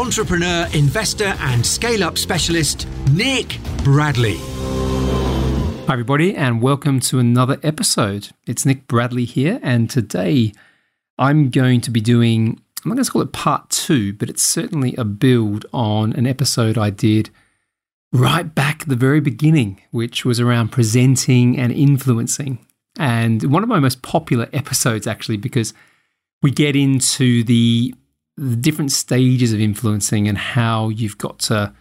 entrepreneur, investor, and scale up specialist, Nick Bradley. Hi, everybody, and welcome to another episode. It's Nick Bradley here, and today I'm going to be doing, I'm not going to call it part two, but it's certainly a build on an episode I did right back at the very beginning, which was around presenting and influencing. And one of my most popular episodes, actually, because we get into the the different stages of influencing and how you've got to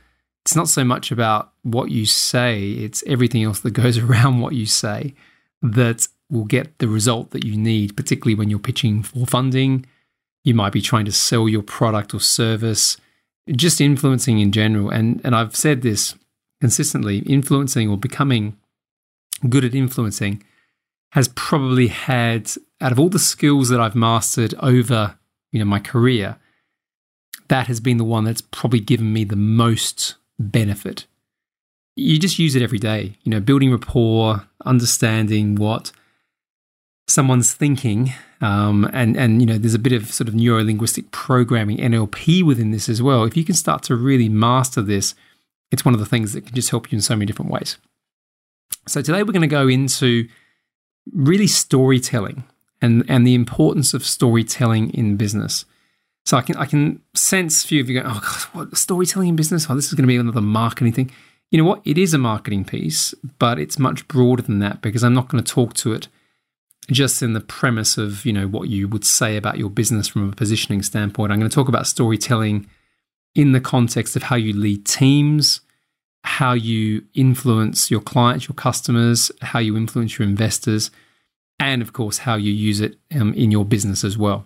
it's not so much about what you say it's everything else that goes around what you say that will get the result that you need particularly when you're pitching for funding. You might be trying to sell your product or service just influencing in general. And and I've said this consistently influencing or becoming good at influencing has probably had out of all the skills that I've mastered over you know my career that has been the one that's probably given me the most benefit. You just use it every day, you know, building rapport, understanding what someone's thinking, um, and and you know, there's a bit of sort of neuro linguistic programming (NLP) within this as well. If you can start to really master this, it's one of the things that can just help you in so many different ways. So today we're going to go into really storytelling and and the importance of storytelling in business. So I can I can sense a few of you going, oh God, what storytelling in business? Oh, this is going to be another marketing thing. You know what? It is a marketing piece, but it's much broader than that because I'm not going to talk to it just in the premise of you know what you would say about your business from a positioning standpoint. I'm going to talk about storytelling in the context of how you lead teams, how you influence your clients, your customers, how you influence your investors, and of course how you use it um, in your business as well.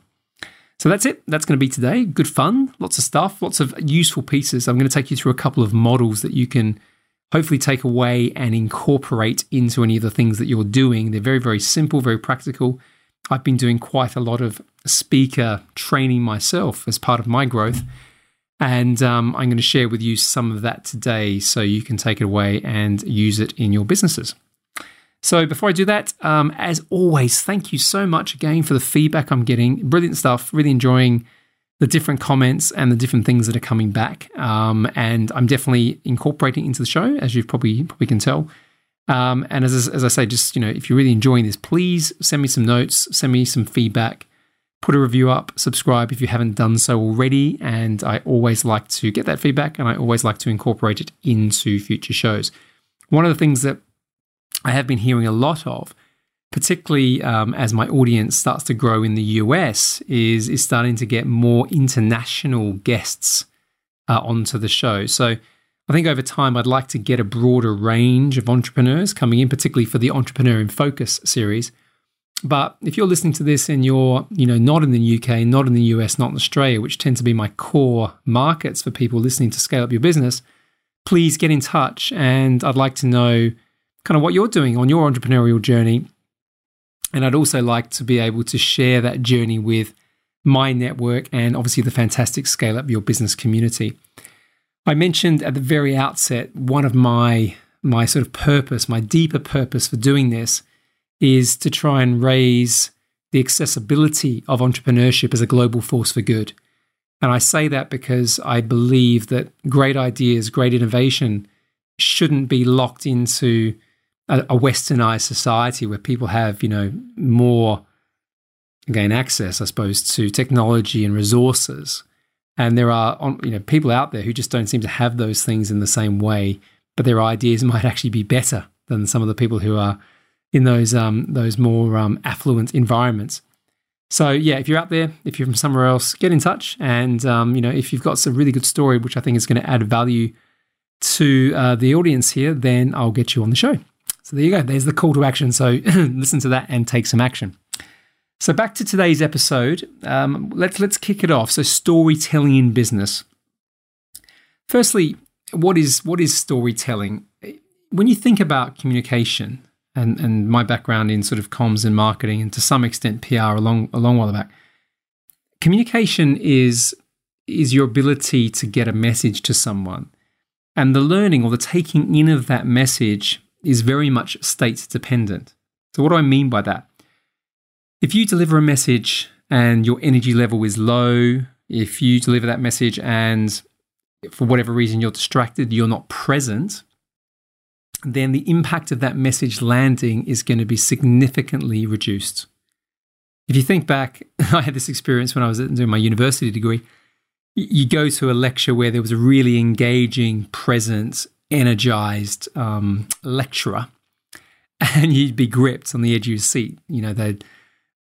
So that's it. That's going to be today. Good fun, lots of stuff, lots of useful pieces. I'm going to take you through a couple of models that you can hopefully take away and incorporate into any of the things that you're doing. They're very, very simple, very practical. I've been doing quite a lot of speaker training myself as part of my growth. And um, I'm going to share with you some of that today so you can take it away and use it in your businesses. So before I do that, um, as always, thank you so much again for the feedback I'm getting. Brilliant stuff. Really enjoying the different comments and the different things that are coming back. Um, and I'm definitely incorporating into the show, as you probably probably can tell. Um, and as, as I say, just you know, if you're really enjoying this, please send me some notes, send me some feedback, put a review up, subscribe if you haven't done so already. And I always like to get that feedback, and I always like to incorporate it into future shows. One of the things that I have been hearing a lot of, particularly um, as my audience starts to grow in the US, is is starting to get more international guests uh, onto the show. So I think over time I'd like to get a broader range of entrepreneurs coming in, particularly for the Entrepreneur in Focus series. But if you're listening to this and you're, you know, not in the UK, not in the US, not in Australia, which tend to be my core markets for people listening to scale up your business, please get in touch. And I'd like to know kind of what you're doing on your entrepreneurial journey. And I'd also like to be able to share that journey with my network and obviously the fantastic scale up your business community. I mentioned at the very outset one of my my sort of purpose, my deeper purpose for doing this is to try and raise the accessibility of entrepreneurship as a global force for good. And I say that because I believe that great ideas, great innovation shouldn't be locked into a, a westernized society where people have, you know, more again access, I suppose, to technology and resources. And there are, you know, people out there who just don't seem to have those things in the same way, but their ideas might actually be better than some of the people who are in those um, those more um, affluent environments. So yeah, if you're out there, if you're from somewhere else, get in touch. And um, you know, if you've got some really good story, which I think is going to add value to uh, the audience here, then I'll get you on the show. So there you go. There's the call to action. So listen to that and take some action. So back to today's episode. Um, let's let's kick it off. So storytelling in business. Firstly, what is what is storytelling? When you think about communication, and and my background in sort of comms and marketing, and to some extent PR, a long a long while back, communication is is your ability to get a message to someone, and the learning or the taking in of that message is very much state dependent. So, what do I mean by that? If you deliver a message and your energy level is low, if you deliver that message and for whatever reason you're distracted, you're not present, then the impact of that message landing is going to be significantly reduced. If you think back, I had this experience when I was doing my university degree. You go to a lecture where there was a really engaging, present, energized um, lecturer, and you'd be gripped on the edge of your seat. You know, they'd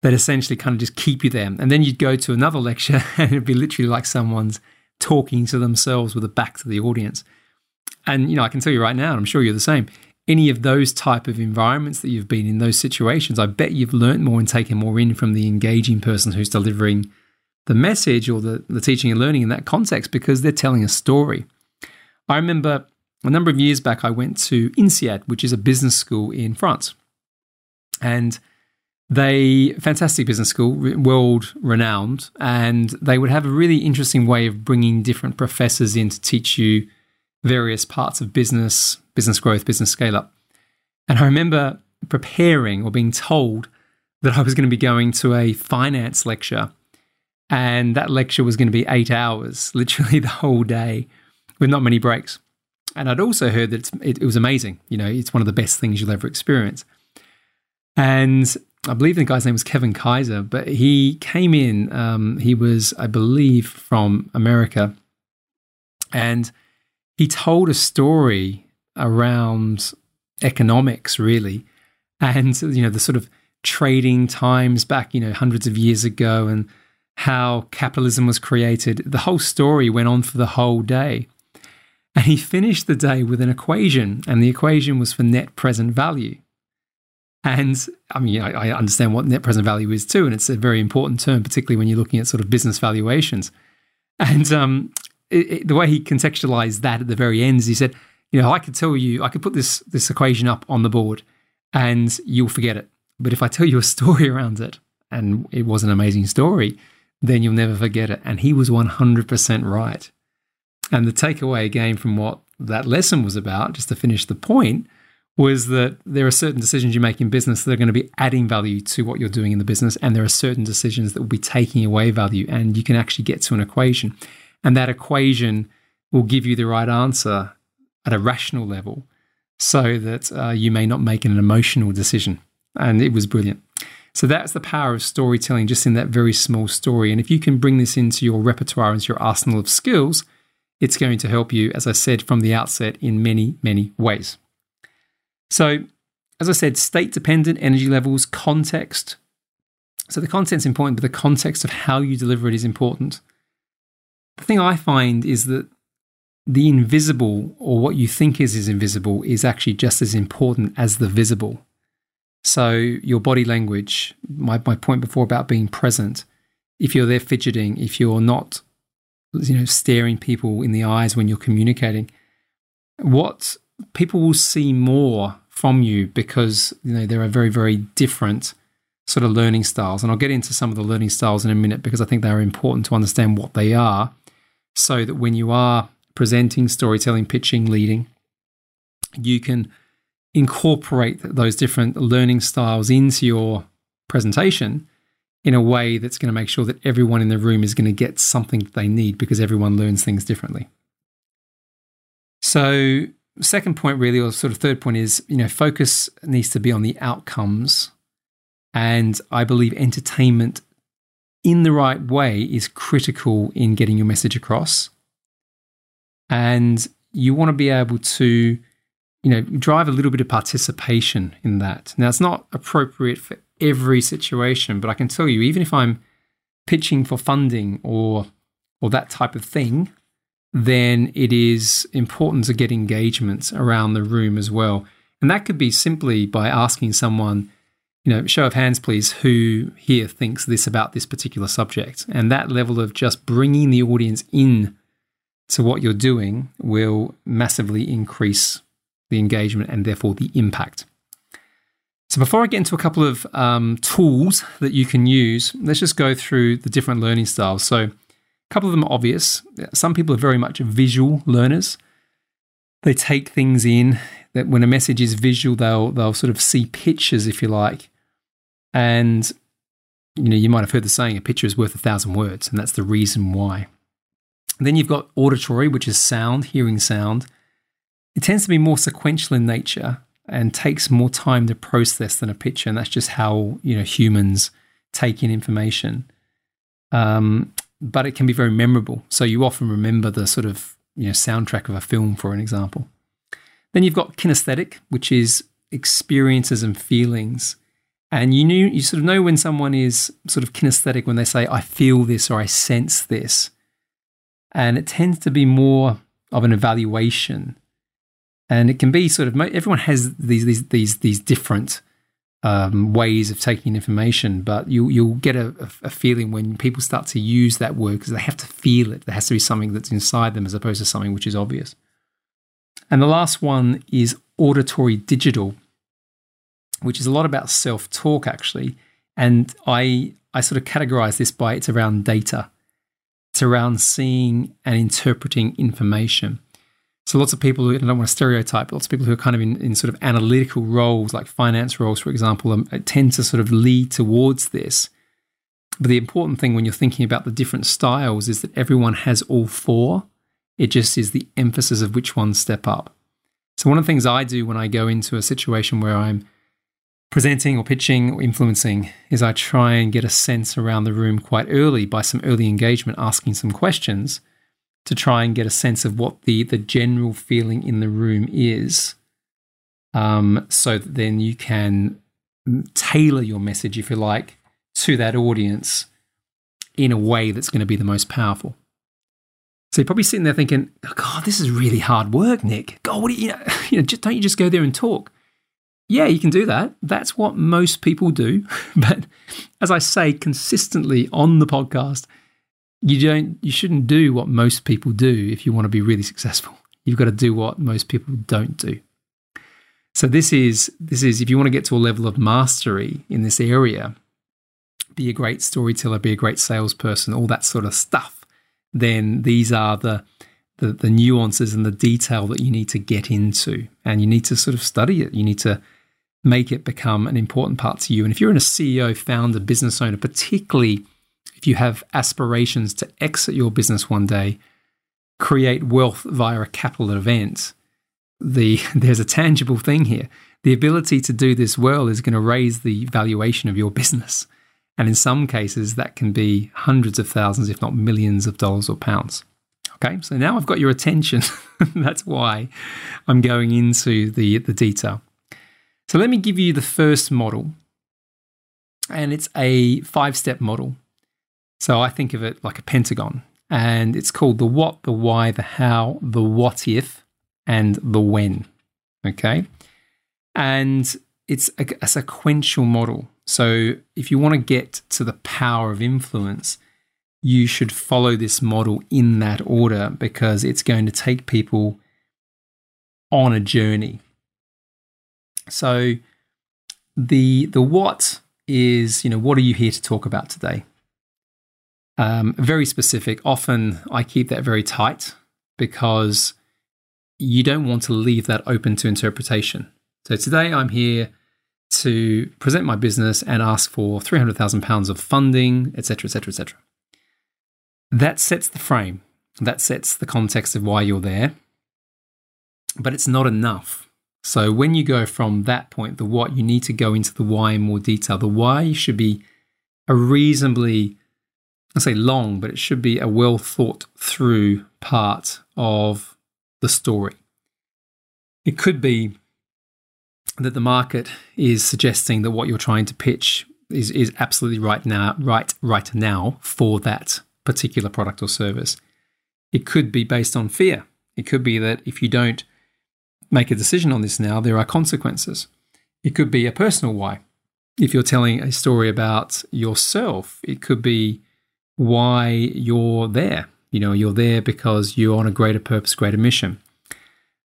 that essentially kind of just keep you there. And then you'd go to another lecture and it'd be literally like someone's talking to themselves with a back to the audience. And you know, I can tell you right now, and I'm sure you're the same. Any of those type of environments that you've been in those situations, I bet you've learned more and taken more in from the engaging person who's delivering the message or the, the teaching and learning in that context because they're telling a story. I remember a number of years back, I went to INSEAD, which is a business school in France. And they fantastic business school, world renowned, and they would have a really interesting way of bringing different professors in to teach you various parts of business, business growth, business scale up. And I remember preparing or being told that I was going to be going to a finance lecture, and that lecture was going to be eight hours, literally the whole day, with not many breaks. And I'd also heard that it, it was amazing. You know, it's one of the best things you'll ever experience. And I believe the guy's name was Kevin Kaiser, but he came in. Um, he was, I believe, from America, and he told a story around economics, really, and you know the sort of trading times back, you know, hundreds of years ago, and how capitalism was created. The whole story went on for the whole day. And he finished the day with an equation, and the equation was for net present value. And I mean, I, I understand what net present value is too, and it's a very important term, particularly when you're looking at sort of business valuations. And um, it, it, the way he contextualized that at the very end is he said, you know, I could tell you, I could put this this equation up on the board, and you'll forget it. But if I tell you a story around it, and it was an amazing story, then you'll never forget it. And he was 100% right. And the takeaway again from what that lesson was about, just to finish the point, was that there are certain decisions you make in business that are going to be adding value to what you're doing in the business, and there are certain decisions that will be taking away value, and you can actually get to an equation. And that equation will give you the right answer at a rational level so that uh, you may not make an emotional decision. And it was brilliant. So that's the power of storytelling just in that very small story. And if you can bring this into your repertoire, into your arsenal of skills, it's going to help you, as I said from the outset, in many, many ways. So, as I said, state dependent energy levels, context. So, the content's important, but the context of how you deliver it is important. The thing I find is that the invisible, or what you think is, is invisible, is actually just as important as the visible. So, your body language, my, my point before about being present, if you're there fidgeting, if you're not you know, staring people in the eyes when you're communicating, what people will see more from you because you know there are very very different sort of learning styles. And I'll get into some of the learning styles in a minute because I think they are important to understand what they are so that when you are presenting storytelling pitching leading you can incorporate those different learning styles into your presentation in a way that's going to make sure that everyone in the room is going to get something they need because everyone learns things differently. So second point, really, or sort of third point, is you know focus needs to be on the outcomes, and I believe entertainment in the right way is critical in getting your message across. And you want to be able to, you know, drive a little bit of participation in that. Now, it's not appropriate for every situation, but I can tell you, even if I'm pitching for funding or or that type of thing, then it is important to get engagements around the room as well. And that could be simply by asking someone, you know, show of hands, please, who here thinks this about this particular subject. And that level of just bringing the audience in to what you're doing will massively increase the engagement and therefore the impact. So, before I get into a couple of um, tools that you can use, let's just go through the different learning styles. So, a couple of them are obvious. Some people are very much visual learners. They take things in. That when a message is visual, they'll they'll sort of see pictures, if you like, and you know you might have heard the saying, "A picture is worth a thousand words," and that's the reason why. And then you've got auditory, which is sound, hearing sound. It tends to be more sequential in nature and takes more time to process than a picture, and that's just how you know humans take in information. Um, but it can be very memorable, so you often remember the sort of you know soundtrack of a film, for an example. Then you've got kinesthetic, which is experiences and feelings. And you knew you sort of know when someone is sort of kinesthetic when they say, I feel this or I sense this. And it tends to be more of an evaluation and it can be sort of everyone has these these these these different um, ways of taking information, but you you'll get a, a feeling when people start to use that word because they have to feel it. There has to be something that's inside them as opposed to something which is obvious. And the last one is auditory digital, which is a lot about self talk actually. And I I sort of categorize this by it's around data. It's around seeing and interpreting information. So lots of people who I don't want to stereotype, lots of people who are kind of in, in sort of analytical roles, like finance roles, for example, um, tend to sort of lead towards this. But the important thing when you're thinking about the different styles is that everyone has all four. It just is the emphasis of which ones step up. So one of the things I do when I go into a situation where I'm presenting or pitching or influencing is I try and get a sense around the room quite early by some early engagement, asking some questions to try and get a sense of what the the general feeling in the room is, um, so that then you can tailor your message, if you like, to that audience in a way that's going to be the most powerful. So you're probably sitting there thinking, oh, "God, this is really hard work, Nick. God, what do you, you know? Don't you just go there and talk?" Yeah, you can do that. That's what most people do. But as I say consistently on the podcast, you don't you shouldn't do what most people do if you want to be really successful. You've got to do what most people don't do. So this is this is if you want to get to a level of mastery in this area, be a great storyteller, be a great salesperson, all that sort of stuff, then these are the the, the nuances and the detail that you need to get into. And you need to sort of study it. You need to make it become an important part to you. And if you're in a CEO, founder, business owner, particularly if you have aspirations to exit your business one day, create wealth via a capital event, the there's a tangible thing here. The ability to do this well is going to raise the valuation of your business. And in some cases, that can be hundreds of thousands, if not millions of dollars or pounds. Okay, so now I've got your attention. That's why I'm going into the, the detail. So let me give you the first model. And it's a five step model. So I think of it like a pentagon, and it's called the what, the why, the how, the what if, and the when. Okay. And it's a, a sequential model. So if you want to get to the power of influence, you should follow this model in that order because it's going to take people on a journey. So the the what is, you know, what are you here to talk about today? Um, very specific. Often I keep that very tight because you don't want to leave that open to interpretation. So today I'm here to present my business and ask for £300,000 of funding, etc., etc., etc. That sets the frame. That sets the context of why you're there. But it's not enough. So when you go from that point, the what, you need to go into the why in more detail. The why should be a reasonably I say long, but it should be a well thought through part of the story. It could be that the market is suggesting that what you're trying to pitch is, is absolutely right now, right, right now for that particular product or service. It could be based on fear. It could be that if you don't make a decision on this now, there are consequences. It could be a personal why. If you're telling a story about yourself, it could be why you're there. You know, you're there because you're on a greater purpose, greater mission.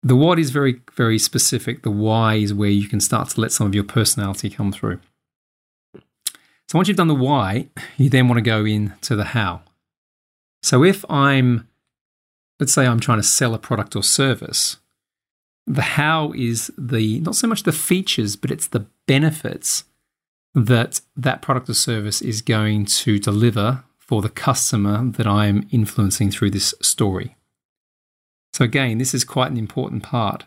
The what is very, very specific. The why is where you can start to let some of your personality come through. So once you've done the why, you then want to go into the how. So if I'm, let's say I'm trying to sell a product or service, the how is the not so much the features, but it's the benefits that that product or service is going to deliver for the customer that I'm influencing through this story. So again, this is quite an important part.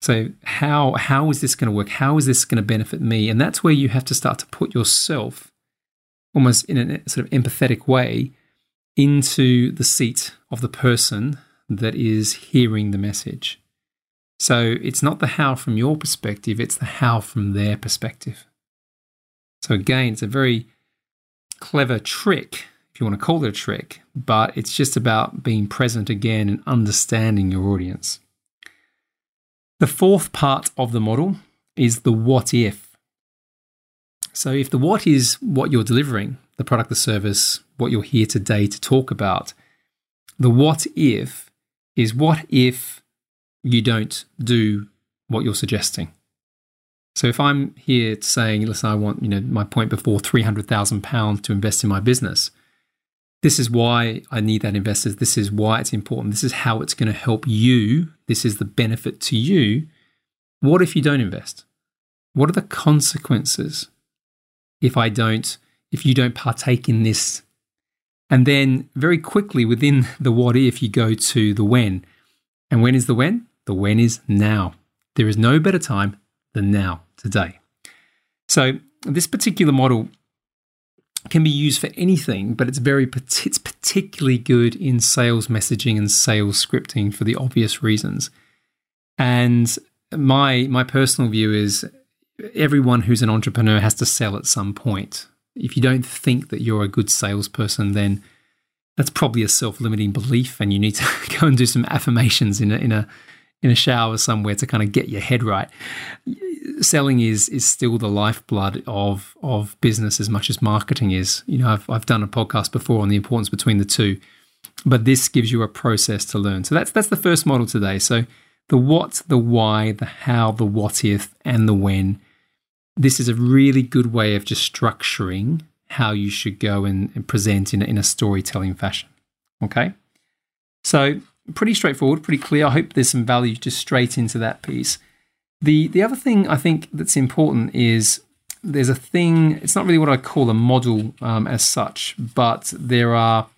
So how how is this going to work? How is this going to benefit me? And that's where you have to start to put yourself almost in a sort of empathetic way into the seat of the person that is hearing the message. So it's not the how from your perspective, it's the how from their perspective. So again, it's a very clever trick, if you want to call it a trick, but it's just about being present again and understanding your audience. The fourth part of the model is the what if. So if the what is what you're delivering, the product, the service, what you're here today to talk about, the what if is what if you don't do what you're suggesting. So if I'm here saying, listen, I want, you know, my point before, £300,000 to invest in my business, this is why I need that investor. This is why it's important. This is how it's going to help you. This is the benefit to you. What if you don't invest? What are the consequences if I don't, if you don't partake in this? And then very quickly within the what if, you go to the when. And when is the when? The when is now. There is no better time than now, today. So, this particular model can be used for anything, but it's very it's particularly good in sales messaging and sales scripting for the obvious reasons. And my my personal view is everyone who's an entrepreneur has to sell at some point. If you don't think that you're a good salesperson, then that's probably a self-limiting belief, and you need to go and do some affirmations in a in a in a shower somewhere to kind of get your head right. Selling is is still the lifeblood of of business as much as marketing is. You know, I've I've done a podcast before on the importance between the two, but this gives you a process to learn. So that's that's the first model today. So the what, the why, the how, the what if, and the when. This is a really good way of just structuring how you should go and, and present in, in a storytelling fashion. Okay. So pretty straightforward, pretty clear. I hope there's some value just straight into that piece. The the other thing I think that's important is there's a thing. It's not really what I call a model um, as such, but there are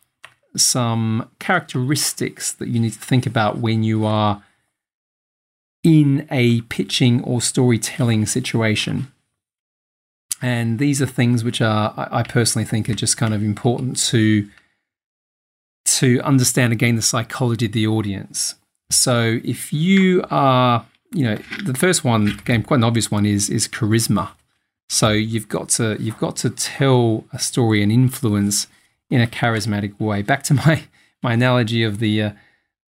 some characteristics that you need to think about when you are in a pitching or storytelling situation. And these are things which are, I personally think, are just kind of important to to understand again the psychology of the audience. So if you are, you know, the first one, again, quite an obvious one is is charisma. So you've got to you've got to tell a story and influence in a charismatic way. Back to my my analogy of the, uh,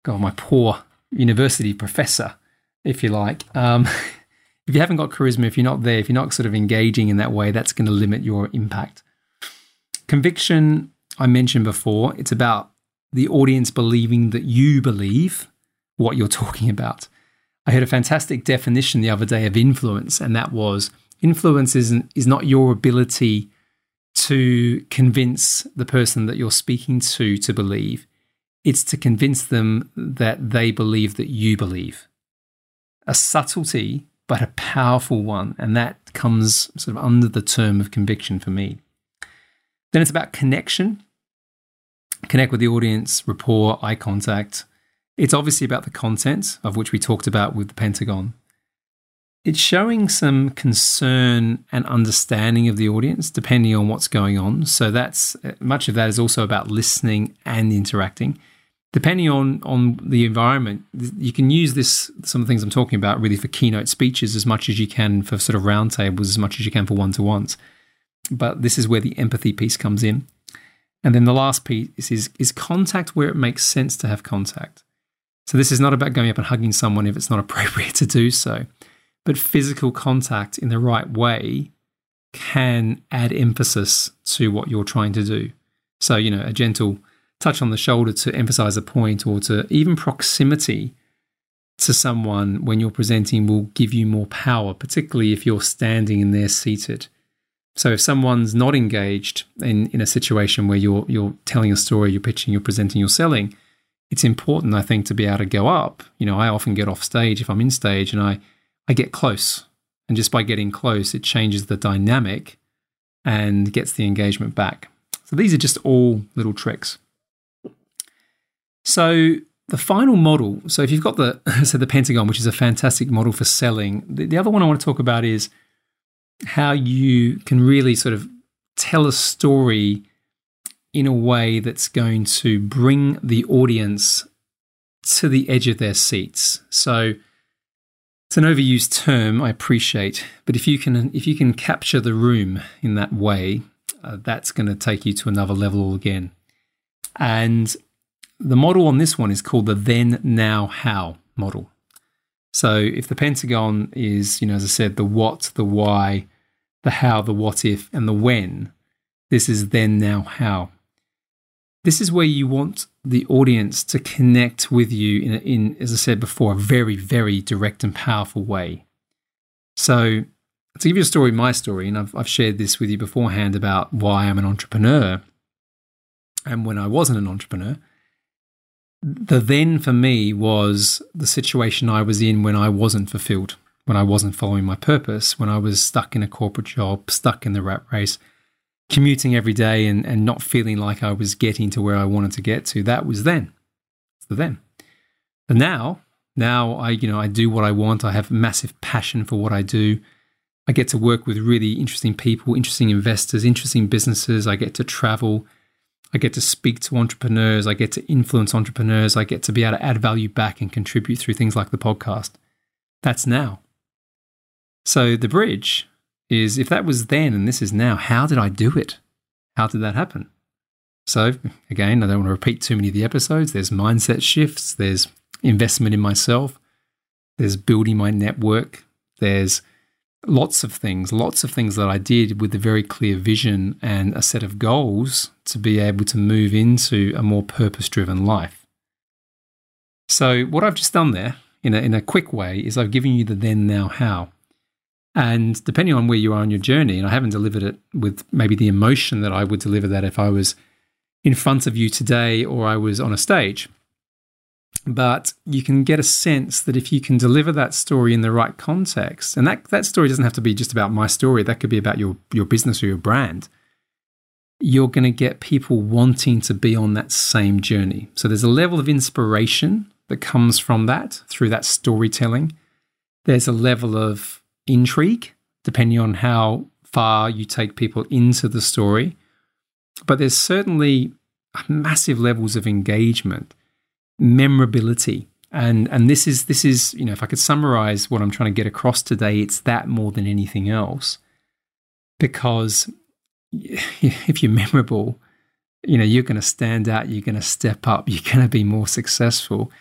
God, my poor university professor, if you like. Um, if you haven't got charisma, if you're not there, if you're not sort of engaging in that way, that's going to limit your impact. Conviction, I mentioned before, it's about the audience believing that you believe what you're talking about. I heard a fantastic definition the other day of influence, and that was influence isn't, is not your ability to convince the person that you're speaking to to believe. It's to convince them that they believe that you believe. A subtlety, but a powerful one. And that comes sort of under the term of conviction for me. Then it's about connection connect with the audience, rapport, eye contact. It's obviously about the content, of which we talked about with the Pentagon. It's showing some concern and understanding of the audience, depending on what's going on. So that's much of that is also about listening and interacting. Depending on on the environment, you can use this some of the things I'm talking about really for keynote speeches as much as you can for sort of roundtables, as much as you can for one to ones. But this is where the empathy piece comes in. And then the last piece is, is contact where it makes sense to have contact. So this is not about going up and hugging someone if it's not appropriate to do so, but physical contact in the right way can add emphasis to what you're trying to do. So, you know, a gentle touch on the shoulder to emphasize a point or to even proximity to someone when you're presenting will give you more power, particularly if you're standing and they're seated. So if someone's not engaged in, in a situation where you're you're telling a story, you're pitching, you're presenting, you're selling, it's important, I think, to be able to go up. You know, I often get off stage if I'm in stage and I, I get close. And just by getting close, it changes the dynamic and gets the engagement back. So these are just all little tricks. So the final model, so if you've got the so the Pentagon, which is a fantastic model for selling, the, the other one I want to talk about is how you can really sort of tell a story in a way that's going to bring the audience to the edge of their seats. So it's an overused term, I appreciate, but if you can if you can capture the room in that way, uh, that's going to take you to another level again. And the model on this one is called the then now how model. So if the Pentagon is, you know, as I said, the what, the why, the how, the what if, and the when, this is then now how. This is where you want the audience to connect with you in, in, as I said before, a very, very direct and powerful way. So, to give you a story, my story, and I've, I've shared this with you beforehand about why I'm an entrepreneur and when I wasn't an entrepreneur. The then for me was the situation I was in when I wasn't fulfilled, when I wasn't following my purpose, when I was stuck in a corporate job, stuck in the rat race commuting every day and, and not feeling like I was getting to where I wanted to get to. That was then. So then. But now, now I, you know, I do what I want. I have massive passion for what I do. I get to work with really interesting people, interesting investors, interesting businesses. I get to travel. I get to speak to entrepreneurs. I get to influence entrepreneurs. I get to be able to add value back and contribute through things like the podcast. That's now. So the bridge is if that was then and this is now, how did I do it? How did that happen? So, again, I don't want to repeat too many of the episodes. There's mindset shifts, there's investment in myself, there's building my network, there's lots of things, lots of things that I did with a very clear vision and a set of goals to be able to move into a more purpose driven life. So, what I've just done there in a, in a quick way is I've given you the then, now, how. And depending on where you are on your journey, and I haven't delivered it with maybe the emotion that I would deliver that if I was in front of you today or I was on a stage. But you can get a sense that if you can deliver that story in the right context, and that, that story doesn't have to be just about my story, that could be about your, your business or your brand, you're going to get people wanting to be on that same journey. So there's a level of inspiration that comes from that through that storytelling. There's a level of intrigue, depending on how far you take people into the story. But there's certainly massive levels of engagement, memorability. And and this is this is, you know, if I could summarize what I'm trying to get across today, it's that more than anything else. Because if you're memorable, you know, you're going to stand out, you're going to step up, you're going to be more successful.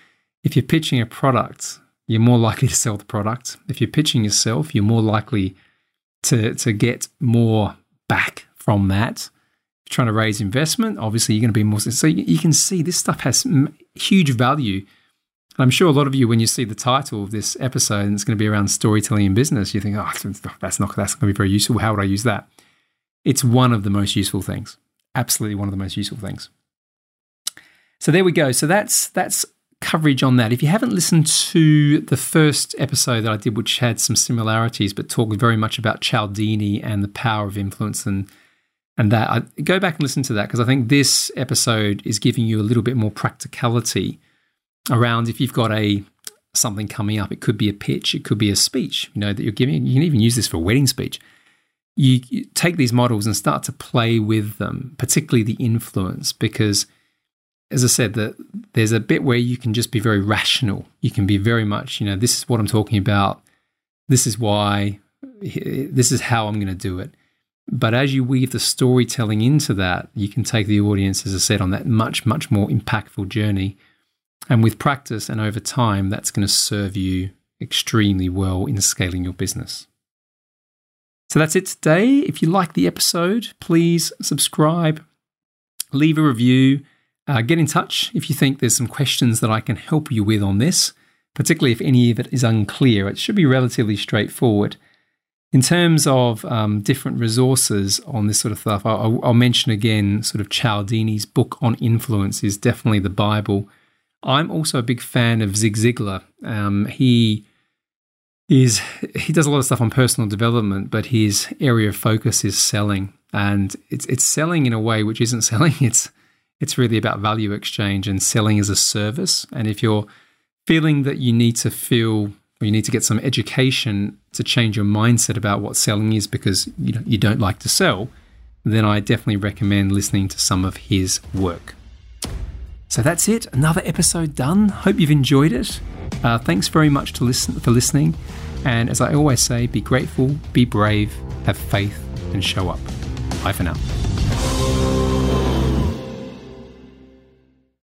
If you're pitching a product, you're more likely to sell the product. If you're pitching yourself, you're more likely to, to get more back from that. If you're trying to raise investment, obviously you're going to be more. So you can see this stuff has huge value. And I'm sure a lot of you, when you see the title of this episode, and it's going to be around storytelling in business, you think, oh, that's not that's going to be very useful. How would I use that? It's one of the most useful things. Absolutely one of the most useful things. So there we go. So that's that's coverage on that. If you haven't listened to the first episode that I did, which had some similarities but talked very much about Cialdini and the power of influence and and that, I, go back and listen to that because I think this episode is giving you a little bit more practicality around if you've got a something coming up. It could be a pitch, it could be a speech. You know that you're giving. You can even use this for a wedding speech. You, you take these models and start to play with them, particularly the influence, because as I said, that there's a bit where you can just be very rational. You can be very much, you know, this is what I'm talking about. This is why. This is how I'm going to do it. But as you weave the storytelling into that, you can take the audience, as I said, on that much, much more impactful journey. And with practice and over time, that's going to serve you extremely well in scaling your business. So that's it today. If you like the episode, please subscribe, leave a review Uh, get in touch if you think there's some questions that I can help you with on this, particularly if any of it is unclear. It should be relatively straightforward. In terms of um, different resources on this sort of stuff, I'll, I'll, mention again sort of Cialdini's book on influence is definitely the Bible. I'm also a big fan of Zig Ziglar. Um, he is he does a lot of stuff on personal development, but his area of focus is selling, and it's it's selling in a way which isn't selling. It's it's really about value exchange and selling as a service. And if you're feeling that you need to feel or you need to get some education to change your mindset about what selling is because you know you don't like to sell, then I definitely recommend listening to some of his work. So that's it. Another episode done. Hope you've enjoyed it. Uh, thanks very much to listen for listening. And as I always say, be grateful, be brave, have faith, and show up. Bye for now.